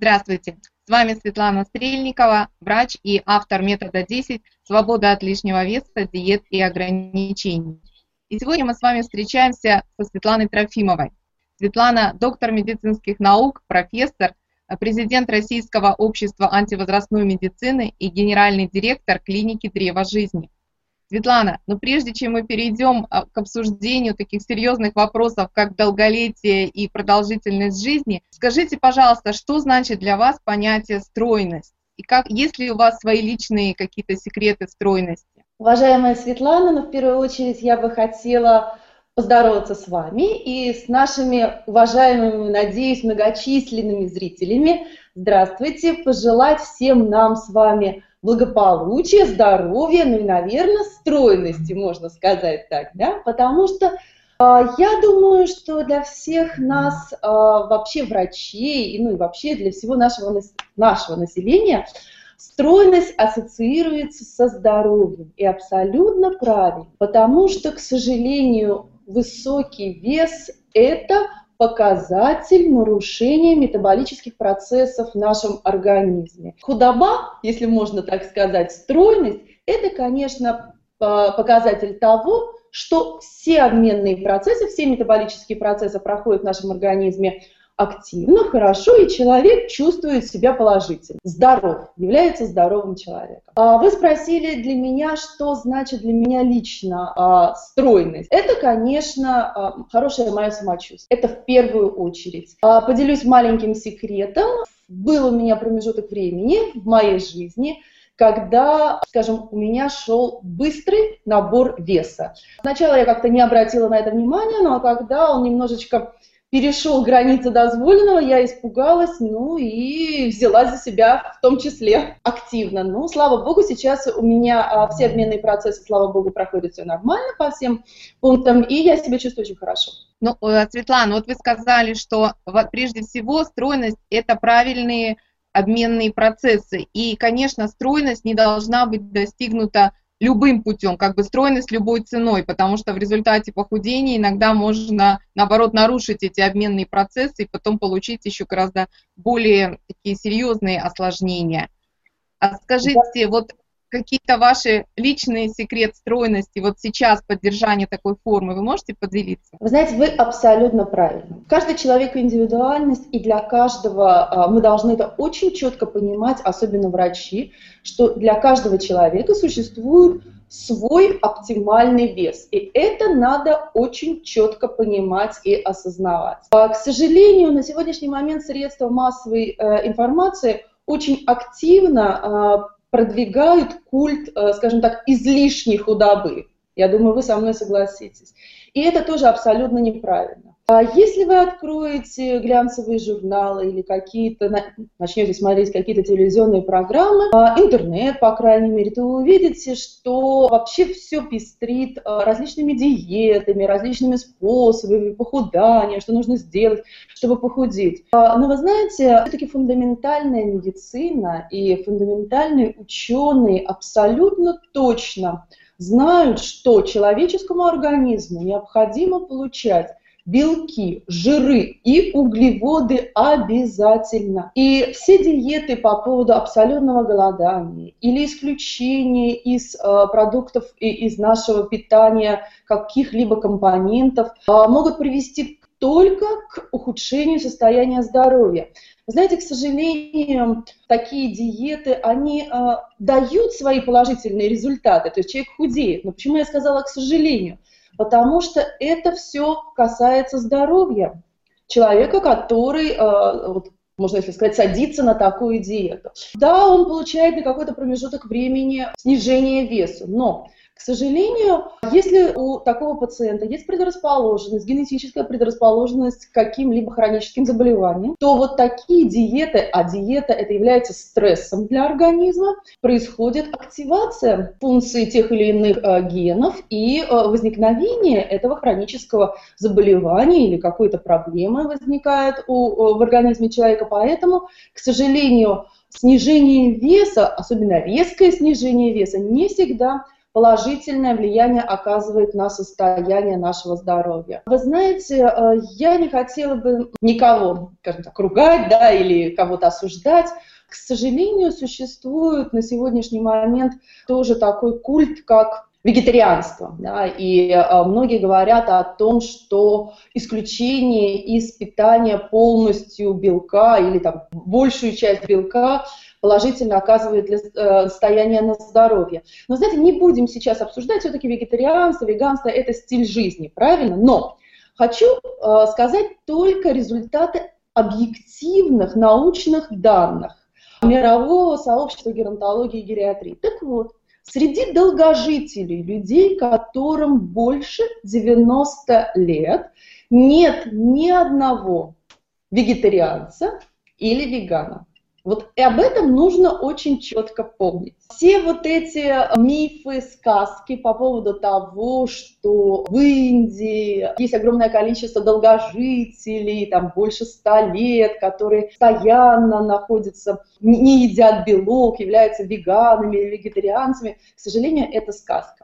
Здравствуйте! С вами Светлана Стрельникова, врач и автор метода 10 «Свобода от лишнего веса, диет и ограничений». И сегодня мы с вами встречаемся со Светланой Трофимовой. Светлана – доктор медицинских наук, профессор, президент Российского общества антивозрастной медицины и генеральный директор клиники «Древо жизни». Светлана, но прежде чем мы перейдем а, к обсуждению таких серьезных вопросов, как долголетие и продолжительность жизни, скажите, пожалуйста, что значит для вас понятие стройность? И как, есть ли у вас свои личные какие-то секреты стройности? Уважаемая Светлана, ну, в первую очередь я бы хотела поздороваться с вами и с нашими уважаемыми, надеюсь, многочисленными зрителями. Здравствуйте, пожелать всем нам с вами благополучия, здоровья, ну и, наверное, стройности, можно сказать так, да, потому что а, я думаю, что для всех нас, а, вообще врачей, ну и вообще для всего нашего, нашего населения, стройность ассоциируется со здоровьем. И абсолютно правильно, потому что, к сожалению, высокий вес – это показатель нарушения метаболических процессов в нашем организме. Худоба, если можно так сказать, стройность, это, конечно, показатель того, что все обменные процессы, все метаболические процессы проходят в нашем организме активно, хорошо, и человек чувствует себя положительно, здоров, является здоровым человеком. А вы спросили для меня, что значит для меня лично а, стройность. Это, конечно, а, хорошее мое самочувствие. Это в первую очередь. Поделюсь маленьким секретом. Был у меня промежуток времени в моей жизни, когда, скажем, у меня шел быстрый набор веса. Сначала я как-то не обратила на это внимания, но когда он немножечко перешел границы дозволенного, я испугалась, ну и взяла за себя в том числе активно. Ну, слава богу, сейчас у меня а, все обменные процессы, слава богу, проходят все нормально по всем пунктам, и я себя чувствую очень хорошо. Ну, э, Светлана, вот вы сказали, что прежде всего стройность – это правильные обменные процессы. И, конечно, стройность не должна быть достигнута любым путем, как бы стройность любой ценой, потому что в результате похудения иногда можно, наоборот, нарушить эти обменные процессы и потом получить еще гораздо более такие серьезные осложнения. А скажите, вот какие-то ваши личные секрет стройности вот сейчас поддержания такой формы, вы можете поделиться? Вы знаете, вы абсолютно правильно. Каждый человек индивидуальность, и для каждого а, мы должны это очень четко понимать, особенно врачи, что для каждого человека существует свой оптимальный вес. И это надо очень четко понимать и осознавать. А, к сожалению, на сегодняшний момент средства массовой э, информации очень активно а, продвигают культ, э, скажем так, излишней худобы. Я думаю, вы со мной согласитесь. И это тоже абсолютно неправильно. А если вы откроете глянцевые журналы или какие-то, начнете смотреть какие-то телевизионные программы, а, интернет, по крайней мере, то вы увидите, что вообще все пестрит а, различными диетами, различными способами похудания, что нужно сделать, чтобы похудеть. Но вы знаете, все-таки фундаментальная медицина и фундаментальные ученые абсолютно точно знают, что человеческому организму необходимо получать белки, жиры и углеводы обязательно. И все диеты по поводу абсолютного голодания или исключения из э, продуктов и из нашего питания каких-либо компонентов э, могут привести только к ухудшению состояния здоровья. Знаете, к сожалению, такие диеты, они э, дают свои положительные результаты, то есть человек худеет. Но почему я сказала к сожалению? Потому что это все касается здоровья человека, который, э, вот, можно если сказать, садится на такую диету. Да, он получает на какой-то промежуток времени снижение веса, но к сожалению, если у такого пациента есть предрасположенность, генетическая предрасположенность к каким-либо хроническим заболеваниям, то вот такие диеты, а диета это является стрессом для организма, происходит активация функции тех или иных э, генов и э, возникновение этого хронического заболевания или какой-то проблемы возникает у, э, в организме человека. Поэтому, к сожалению, снижение веса, особенно резкое снижение веса, не всегда положительное влияние оказывает на состояние нашего здоровья. Вы знаете, э, я не хотела бы никого, скажем так, ругать, да, или кого-то осуждать. К сожалению, существует на сегодняшний момент тоже такой культ, как вегетарианство. Да, и э, многие говорят о том, что исключение из питания полностью белка или там, большую часть белка положительно оказывает для э, состояния на здоровье. Но, знаете, не будем сейчас обсуждать, все-таки вегетарианство, веганство – это стиль жизни, правильно? Но хочу э, сказать только результаты объективных научных данных мирового сообщества геронтологии и гериатрии. Так вот, Среди долгожителей, людей, которым больше 90 лет, нет ни одного вегетарианца или вегана. Вот и об этом нужно очень четко помнить. Все вот эти мифы, сказки по поводу того, что в Индии есть огромное количество долгожителей, там больше ста лет, которые постоянно находятся, не едят белок, являются веганами или вегетарианцами, к сожалению, это сказка.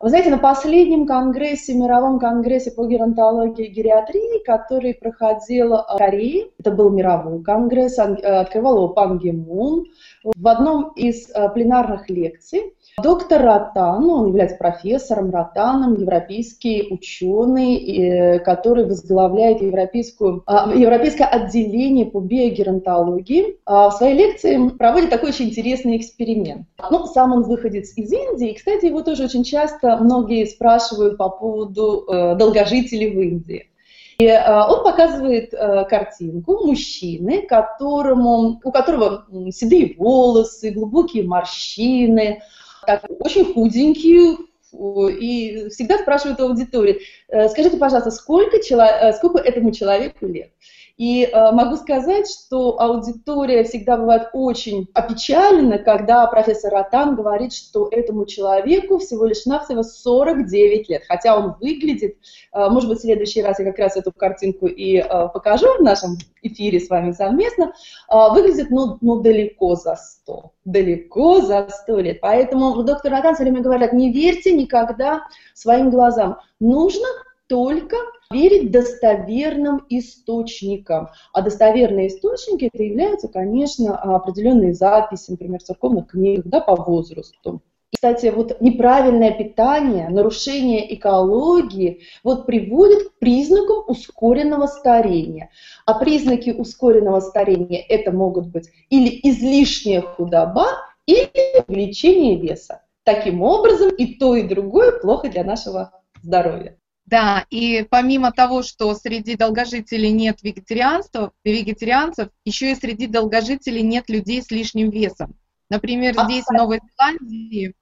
Вы знаете, на последнем конгрессе, мировом конгрессе по геронтологии и гериатрии, который проходил в Корее, это был мировой конгресс, э, открывал его Пан Ги Мун, в одном из э, пленарных лекций Доктор Ротан, он является профессором Ротаном, европейский ученый, э, который возглавляет европейскую, европейское отделение по биогеронтологии. А, в своей лекции проводит такой очень интересный эксперимент. Ну, сам он выходец из Индии, и, кстати, его тоже очень часто многие спрашивают по поводу э, долгожителей в Индии. И э, он показывает картинку мужчины, которому, у которого седые волосы, глубокие морщины, так, очень худенький, и всегда спрашивают у аудитории, «Э, скажите, пожалуйста, сколько, чело... сколько этому человеку лет? И э, могу сказать, что аудитория всегда бывает очень опечалена, когда профессор Ротан говорит, что этому человеку всего лишь навсего 49 лет, хотя он выглядит, э, может быть, в следующий раз я как раз эту картинку и э, покажу в нашем эфире с вами совместно, э, выглядит ну, ну далеко за 100, далеко за 100 лет. Поэтому доктор Ротан все время говорит, не верьте никогда своим глазам. Нужно только верить достоверным источникам. А достоверные источники это являются, конечно, определенные записи, например, церковных книгах да, по возрасту. Кстати, вот неправильное питание, нарушение экологии вот приводит к признакам ускоренного старения. А признаки ускоренного старения это могут быть или излишняя худоба, или увеличение веса. Таким образом, и то, и другое плохо для нашего здоровья. Да, и помимо того, что среди долгожителей нет вегетарианцев, вегетарианцев, еще и среди долгожителей нет людей с лишним весом. Например, здесь в Новой Зеландии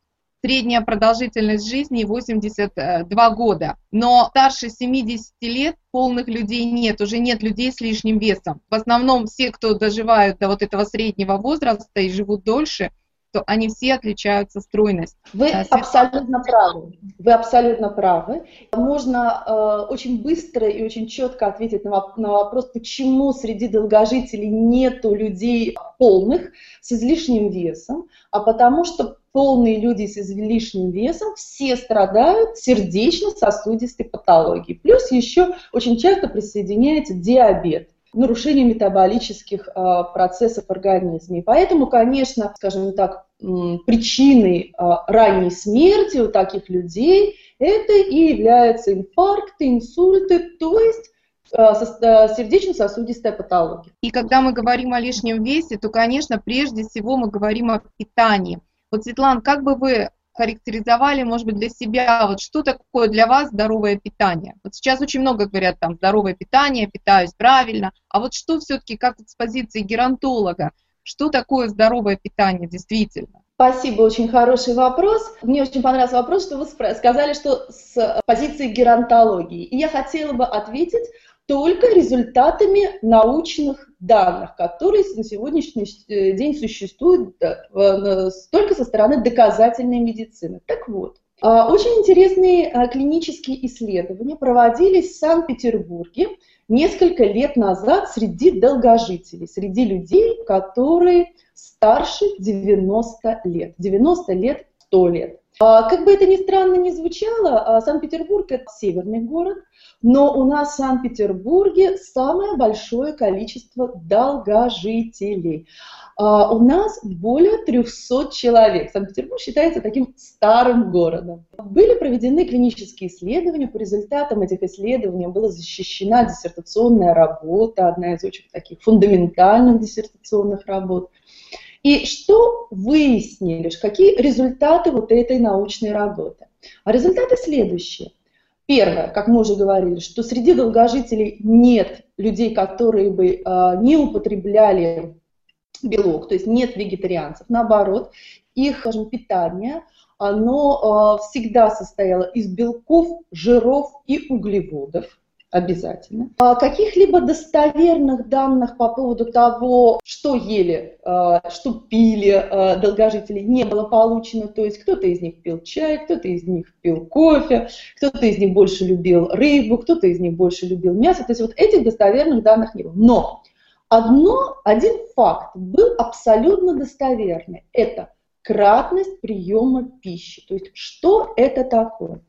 средняя продолжительность жизни 82 года, но старше 70 лет полных людей нет, уже нет людей с лишним весом. В основном все, кто доживают до вот этого среднего возраста и живут дольше – что они все отличаются стройностью. Вы а, абсолютно правы. Вы абсолютно правы. Можно э, очень быстро и очень четко ответить на, на вопрос, почему среди долгожителей нету людей полных с излишним весом, а потому что полные люди с излишним весом все страдают сердечно-сосудистой патологией. Плюс еще очень часто присоединяется диабет нарушение метаболических э, процессов в организме. поэтому, конечно, скажем так, причиной э, ранней смерти у таких людей это и являются инфаркты, инсульты, то есть э, сердечно-сосудистая патология. И когда мы говорим о лишнем весе, то, конечно, прежде всего мы говорим о питании. Вот, Светлана, как бы вы характеризовали, может быть, для себя, вот что такое для вас здоровое питание? Вот сейчас очень много говорят там здоровое питание, питаюсь правильно, а вот что все-таки, как с позиции геронтолога, что такое здоровое питание действительно? Спасибо, очень хороший вопрос. Мне очень понравился вопрос, что вы сказали, что с позиции геронтологии. И я хотела бы ответить только результатами научных данных, которые на сегодняшний э, день существуют только со стороны доказательной медицины. Так вот, а, очень интересные а, клинические исследования проводились в Санкт-Петербурге несколько лет назад среди долгожителей, среди людей, которые старше 90 лет, 90 лет, 100 лет. А, как бы это ни странно ни звучало, Санкт-Петербург – это северный город, но у нас в Санкт-Петербурге самое большое количество долгожителей. А, у нас более 300 человек. Санкт-Петербург считается таким старым городом. Были проведены клинические исследования. По результатам этих исследований была защищена диссертационная работа, одна из очень таких фундаментальных диссертационных работ. И что выяснили, какие результаты вот этой научной работы? А результаты следующие. Первое, как мы уже говорили, что среди долгожителей нет людей, которые бы э, не употребляли белок, то есть нет вегетарианцев. Наоборот, их, скажем, питание, оно э, всегда состояло из белков, жиров и углеводов обязательно. А каких-либо достоверных данных по поводу того, что ели, э, что пили э, долгожители, не было получено. То есть кто-то из них пил чай, кто-то из них пил кофе, кто-то из них больше любил рыбу, кто-то из них больше любил мясо. То есть вот этих достоверных данных не было. Но Одно, один факт был абсолютно достоверный. Это кратность приема пищи. То есть что это такое?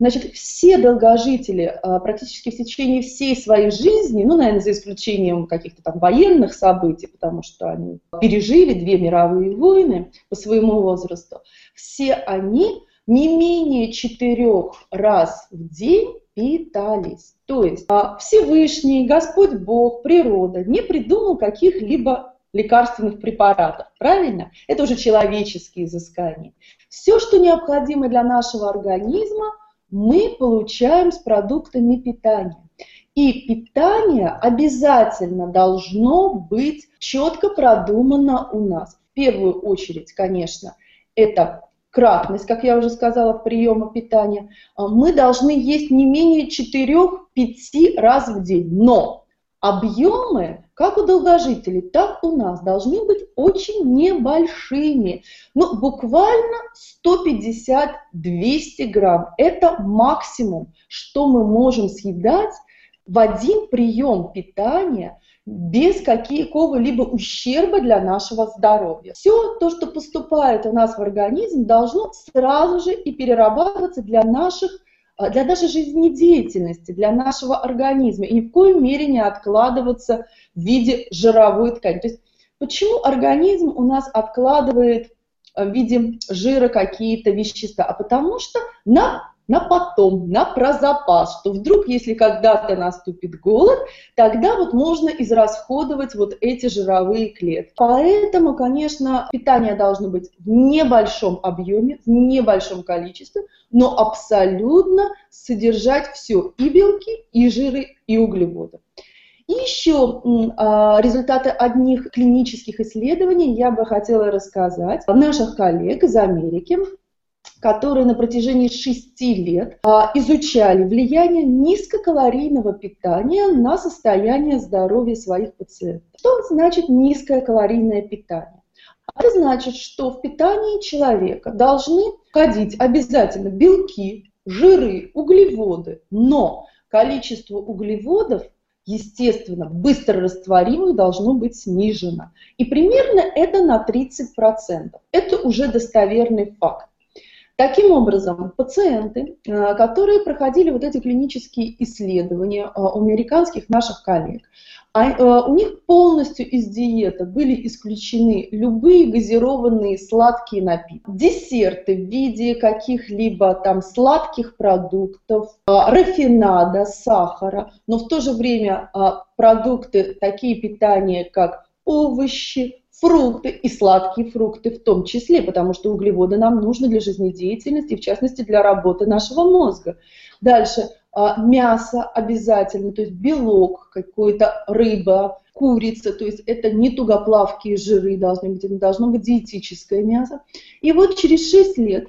Значит, все долгожители а, практически в течение всей своей жизни, ну, наверное, за исключением каких-то там военных событий, потому что они пережили две мировые войны по своему возрасту, все они не менее четырех раз в день питались. То есть а, Всевышний, Господь Бог, природа не придумал каких-либо лекарственных препаратов, правильно? Это уже человеческие изыскания. Все, что необходимо для нашего организма, мы получаем с продуктами питания. И питание обязательно должно быть четко продумано у нас. В первую очередь, конечно, это кратность, как я уже сказала, приема питания, а, мы должны есть не менее 4-5 раз в день. Но объемы, как у долгожителей, так у нас, должны быть очень небольшими. Ну, буквально 150-200 грамм. Это максимум, что мы можем съедать в один прием питания – без какого-либо ущерба для нашего здоровья. Все то, что поступает у нас в организм, должно сразу же и перерабатываться для наших для нашей жизнедеятельности, для нашего организма, и ни в коей мере не откладываться в виде жировой ткани. То есть почему организм у нас откладывает в виде жира какие-то вещества? А потому что нам на потом, на прозапас, что вдруг, если когда-то наступит голод, тогда вот можно израсходовать вот эти жировые клетки. Поэтому, конечно, питание должно быть в небольшом объеме, в небольшом количестве, но абсолютно содержать все, и белки, и жиры, и углеводы. И еще а, результаты одних клинических исследований я бы хотела рассказать наших коллег из Америки которые на протяжении шести лет а, изучали влияние низкокалорийного питания на состояние здоровья своих пациентов. Что значит низкое калорийное питание? Это значит, что в питании человека должны входить обязательно белки, жиры, углеводы, но количество углеводов естественно, быстро растворимых должно быть снижено. И примерно это на 30%. Это уже достоверный факт. Таким образом, пациенты, э, которые проходили вот эти клинические исследования э, у американских наших коллег, а, э, у них полностью из диеты были исключены любые газированные сладкие напитки, десерты в виде каких-либо там сладких продуктов, рафинада, сахара, но в то же время продукты такие питания, как овощи, фрукты и сладкие фрукты в том числе, потому что углеводы нам нужны для жизнедеятельности, в частности для работы нашего мозга. Дальше а, мясо обязательно, то есть белок, какой-то рыба, курица, то есть это не тугоплавкие жиры должны быть, это должно быть диетическое мясо. И вот через 6 лет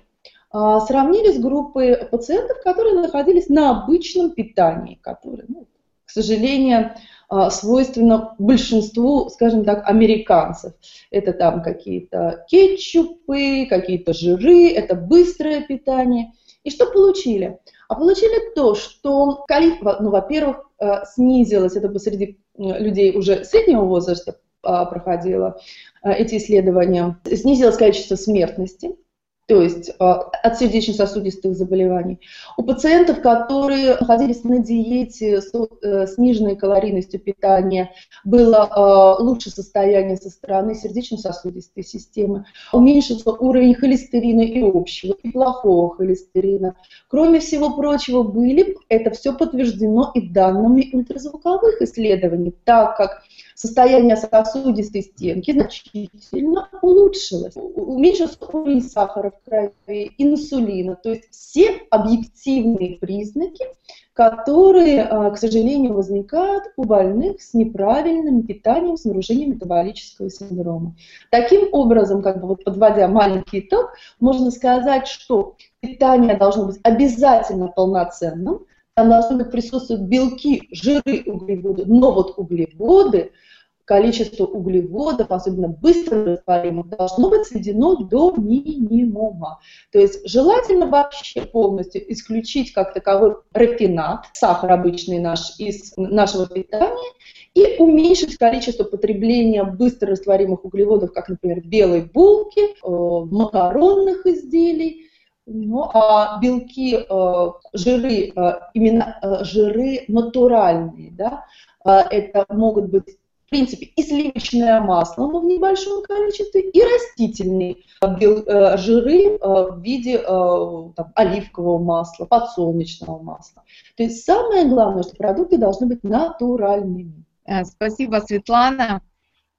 а, сравнились группы пациентов, которые находились на обычном питании, которые, ну, к сожалению, свойственно большинству, скажем так, американцев. Это там какие-то кетчупы, какие-то жиры, это быстрое питание. И что получили? А получили то, что количество, ну, во-первых, э, снизилось, это посреди людей уже среднего возраста а, проходило э, эти исследования, снизилось количество смертности, то есть от сердечно-сосудистых заболеваний. У пациентов, которые находились на диете с сниженной калорийностью питания, было лучше состояние со стороны сердечно-сосудистой системы, уменьшился уровень холестерина и общего, и плохого холестерина. Кроме всего прочего, были, это все подтверждено и данными ультразвуковых исследований, так как состояние сосудистой стенки значительно улучшилось. Уменьшился уровень сахара в крови, инсулина, то есть все объективные признаки, которые, а, к сожалению, возникают у больных с неправильным питанием, с нарушением метаболического синдрома. Таким образом, как бы вот подводя маленький итог, можно сказать, что питание должно быть обязательно полноценным, там должны присутствовать белки, жиры, углеводы, но вот углеводы – количество углеводов, особенно быстро растворимых, должно быть сведено до минимума. То есть желательно вообще полностью исключить как таковой рафинат, сахар обычный наш, из нашего питания, и уменьшить количество потребления быстро растворимых углеводов, как, например, белой булки, э, макаронных изделий, ну, а белки, э, жиры, э, именно жиры натуральные, да, это могут быть в принципе, и сливочное масло в небольшом количестве, и растительные э, жиры э, в виде э, там, оливкового масла, подсолнечного масла. То есть самое главное, что продукты должны быть натуральными. Спасибо, Светлана.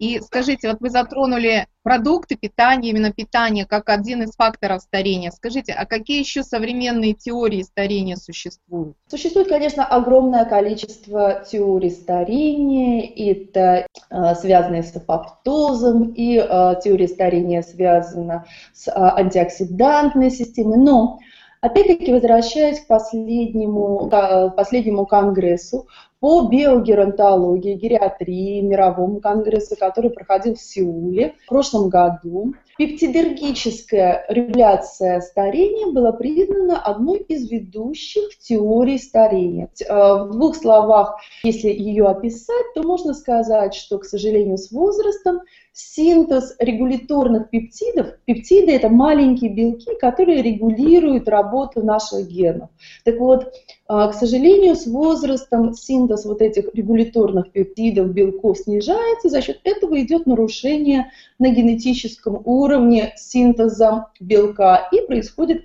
И скажите, вот вы затронули продукты питания, именно питание как один из факторов старения. Скажите, а какие еще современные теории старения существуют? Существует, конечно, огромное количество теорий старения. Это э, связанные с апоптозом, и э, теория старения связана с э, антиоксидантной системой. Но Опять-таки, возвращаясь к последнему, к последнему конгрессу, по биогеронтологии, гериатрии, мировому конгрессу, который проходил в Сеуле в прошлом году. Пептидергическая регуляция старения была признана одной из ведущих теорий старения. Э, в двух словах, если ее описать, то можно сказать, что, к сожалению, с возрастом синтез регуляторных пептидов. Пептиды – это маленькие белки, которые регулируют работу наших генов. Так вот, а, к сожалению, с возрастом синтез вот этих регуляторных пептидов, белков снижается, за счет этого идет нарушение на генетическом уровне синтеза белка и происходит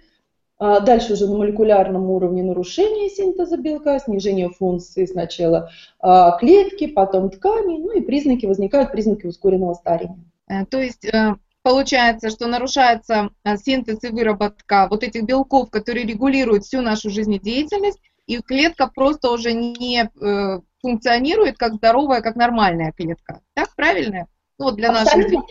а, Дальше уже на молекулярном уровне нарушение синтеза белка, снижение функции сначала а, клетки, потом тканей, ну и признаки, возникают признаки ускоренного старения. Э, то есть э, получается, что нарушается э, синтез и выработка вот этих белков, которые регулируют всю нашу жизнедеятельность, и клетка просто уже не функционирует как здоровая, как нормальная клетка. Так правильно? Ну, вот для Абсолютно наших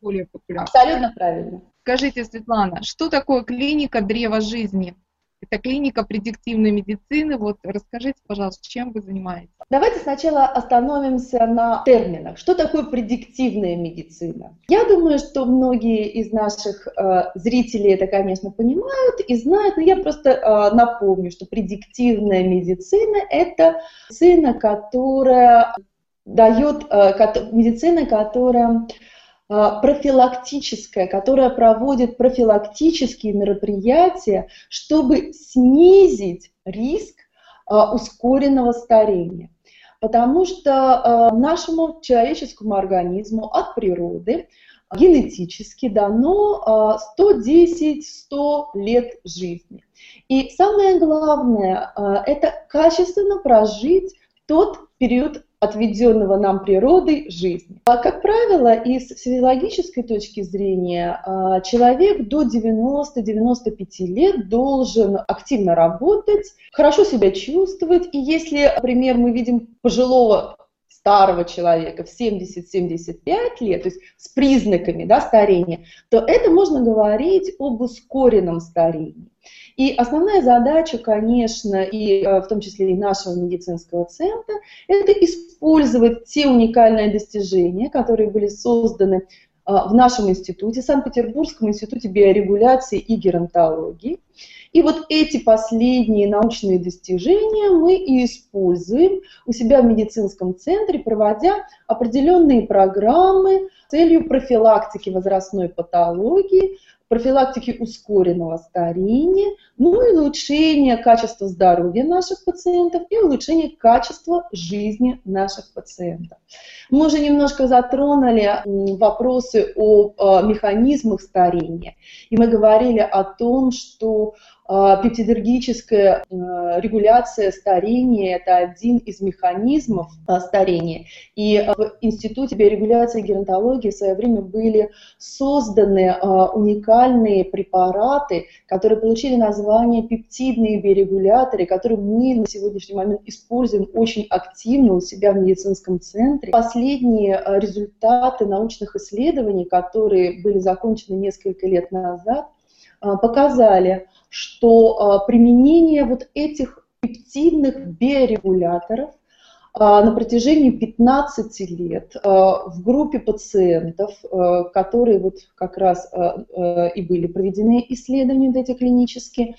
более популярно. Абсолютно правильно. Скажите, Светлана, что такое клиника древа жизни? Это клиника предиктивной медицины. Вот расскажите, пожалуйста, чем вы занимаетесь? Давайте сначала остановимся на терминах. Что такое предиктивная медицина? Я думаю, что многие из наших э, зрителей это, конечно, понимают и знают, но я просто э, напомню, что предиктивная медицина – это медицина, которая дает, э, медицина, которая а, профилактическая, которая проводит профилактические мероприятия, чтобы снизить риск а, ускоренного старения. Потому что а, нашему человеческому организму от природы генетически дано 110-100 лет жизни. И самое главное – это качественно прожить тот период отведенного нам природой жизни. А, как правило, из физиологической точки зрения а, человек до 90-95 лет должен активно работать, хорошо себя чувствовать. И если, например, мы видим пожилого старого человека в 70-75 лет, то есть с признаками да, старения, то это можно говорить об ускоренном старении. И основная задача, конечно, и э, в том числе и нашего медицинского центра, это использовать те уникальные достижения, которые были созданы в нашем институте, Санкт-Петербургском институте биорегуляции и геронтологии. И вот эти последние научные достижения мы и используем у себя в медицинском центре, проводя определенные программы с целью профилактики возрастной патологии, профилактики ускоренного старения, ну и улучшение качества здоровья наших пациентов и улучшение качества жизни наших пациентов. Мы уже немножко затронули вопросы о а, механизмах старения, и мы говорили о том, что пептидергическая а, регуляция старения – это один из механизмов а, старения. И в Институте биорегуляции и геронтологии в свое время были созданы уникальные препараты, которые получили название пептидные биорегуляторы, которые мы на сегодняшний момент используем очень активно у себя в медицинском центре. Последние результаты научных исследований, которые были закончены несколько лет назад, показали, что а, применение вот этих пептидных биорегуляторов а, на протяжении 15 лет а, в группе пациентов, которые вот как раз и были проведены исследования эти клинические,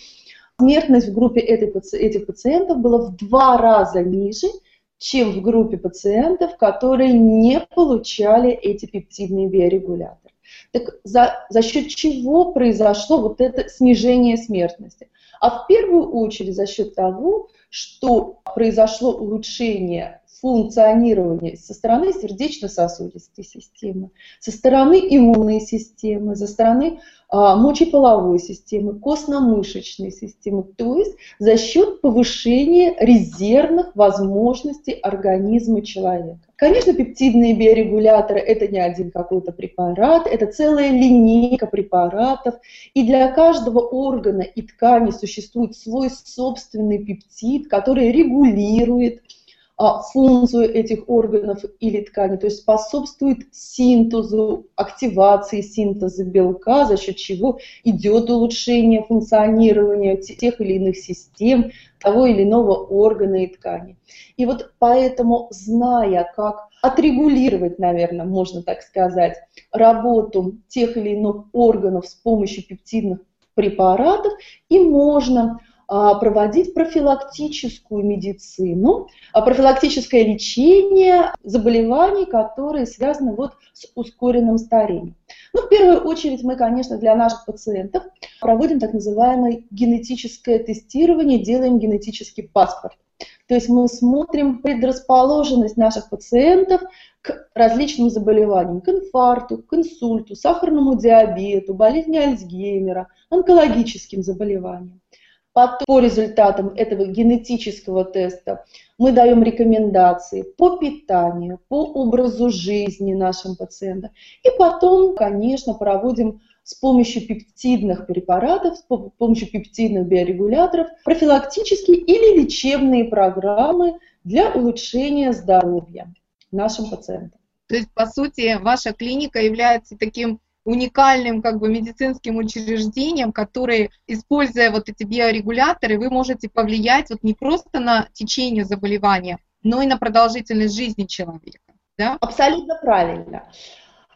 смертность в группе этих пациентов была в два раза ниже, чем в группе пациентов, которые не получали эти пептидные биорегуляторы. Так за, за счет чего произошло вот это снижение смертности? А в первую очередь за счет того, что произошло улучшение функционирования со стороны сердечно-сосудистой системы, со стороны иммунной системы, со стороны а, мочеполовой системы, костно-мышечной системы, то есть за счет повышения резервных возможностей организма человека. Конечно, пептидные биорегуляторы – это не один какой-то препарат, это целая линейка препаратов, и для каждого органа и ткани существует свой собственный пептид, который регулирует функцию этих органов или тканей, то есть способствует синтезу, активации синтеза белка, за счет чего идет улучшение функционирования тех или иных систем, того или иного органа и ткани. И вот поэтому, зная, как отрегулировать, наверное, можно так сказать, работу тех или иных органов с помощью пептидных препаратов, и можно а, проводить профилактическую медицину, а, профилактическое лечение заболеваний, которые связаны вот с ускоренным старением. Ну, в первую очередь мы, конечно, для наших пациентов проводим так называемое генетическое тестирование, делаем генетический паспорт. То есть мы смотрим предрасположенность наших пациентов к различным заболеваниям, к инфаркту, к инсульту, сахарному диабету, болезни Альцгеймера, онкологическим заболеваниям. Потом, по результатам этого генетического теста мы даем рекомендации по питанию, по образу жизни нашим пациентам. И потом, конечно, проводим с помощью пептидных препаратов, с помощью пептидных биорегуляторов профилактические или лечебные программы для улучшения здоровья нашим пациентам. То есть, по сути, ваша клиника является таким уникальным как бы медицинским учреждением, которые, используя вот эти биорегуляторы, вы можете повлиять вот не просто на течение заболевания, но и на продолжительность жизни человека. Да? Абсолютно правильно.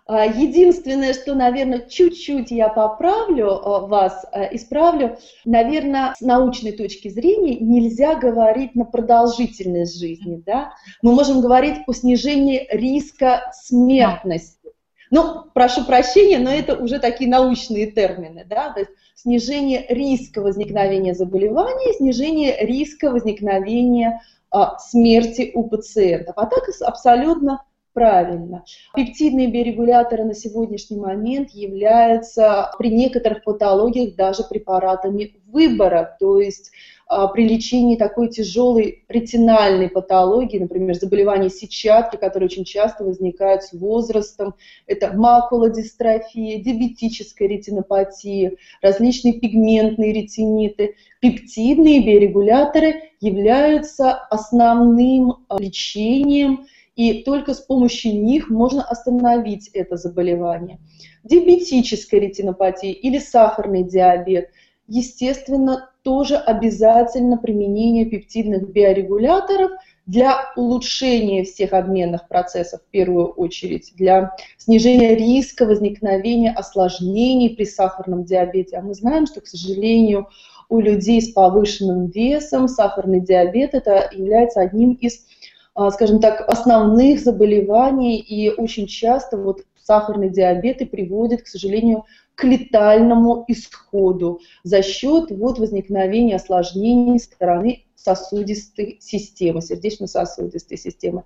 А, единственное, что, наверное, чуть-чуть я поправлю а, вас, а, исправлю, наверное, с научной точки зрения нельзя говорить на продолжительность жизни. Да? Мы можем говорить о снижении риска смертности. Ну, прошу прощения, но это уже такие научные термины, да, то есть снижение риска возникновения заболевания, снижение риска возникновения а, смерти у пациентов. А так абсолютно правильно. Пептидные биорегуляторы на сегодняшний момент являются при некоторых патологиях даже препаратами выбора, то есть при лечении такой тяжелой ретинальной патологии, например, заболевания сетчатки, которые очень часто возникают с возрастом, это макулодистрофия, диабетическая ретинопатия, различные пигментные ретиниты. Пептидные биорегуляторы являются основным а, лечением, и только с помощью них можно остановить это заболевание. Диабетическая ретинопатия или сахарный диабет, естественно, тоже обязательно применение пептидных биорегуляторов для улучшения всех обменных процессов в первую очередь, для снижения риска возникновения осложнений при сахарном диабете. А мы знаем, что, к сожалению, у людей с повышенным весом сахарный диабет это является одним из, а, скажем так, основных заболеваний, и очень часто вот сахарный диабет и приводит, к сожалению, к летальному исходу за счет вот возникновения осложнений стороны сосудистой системы, сердечно-сосудистой системы.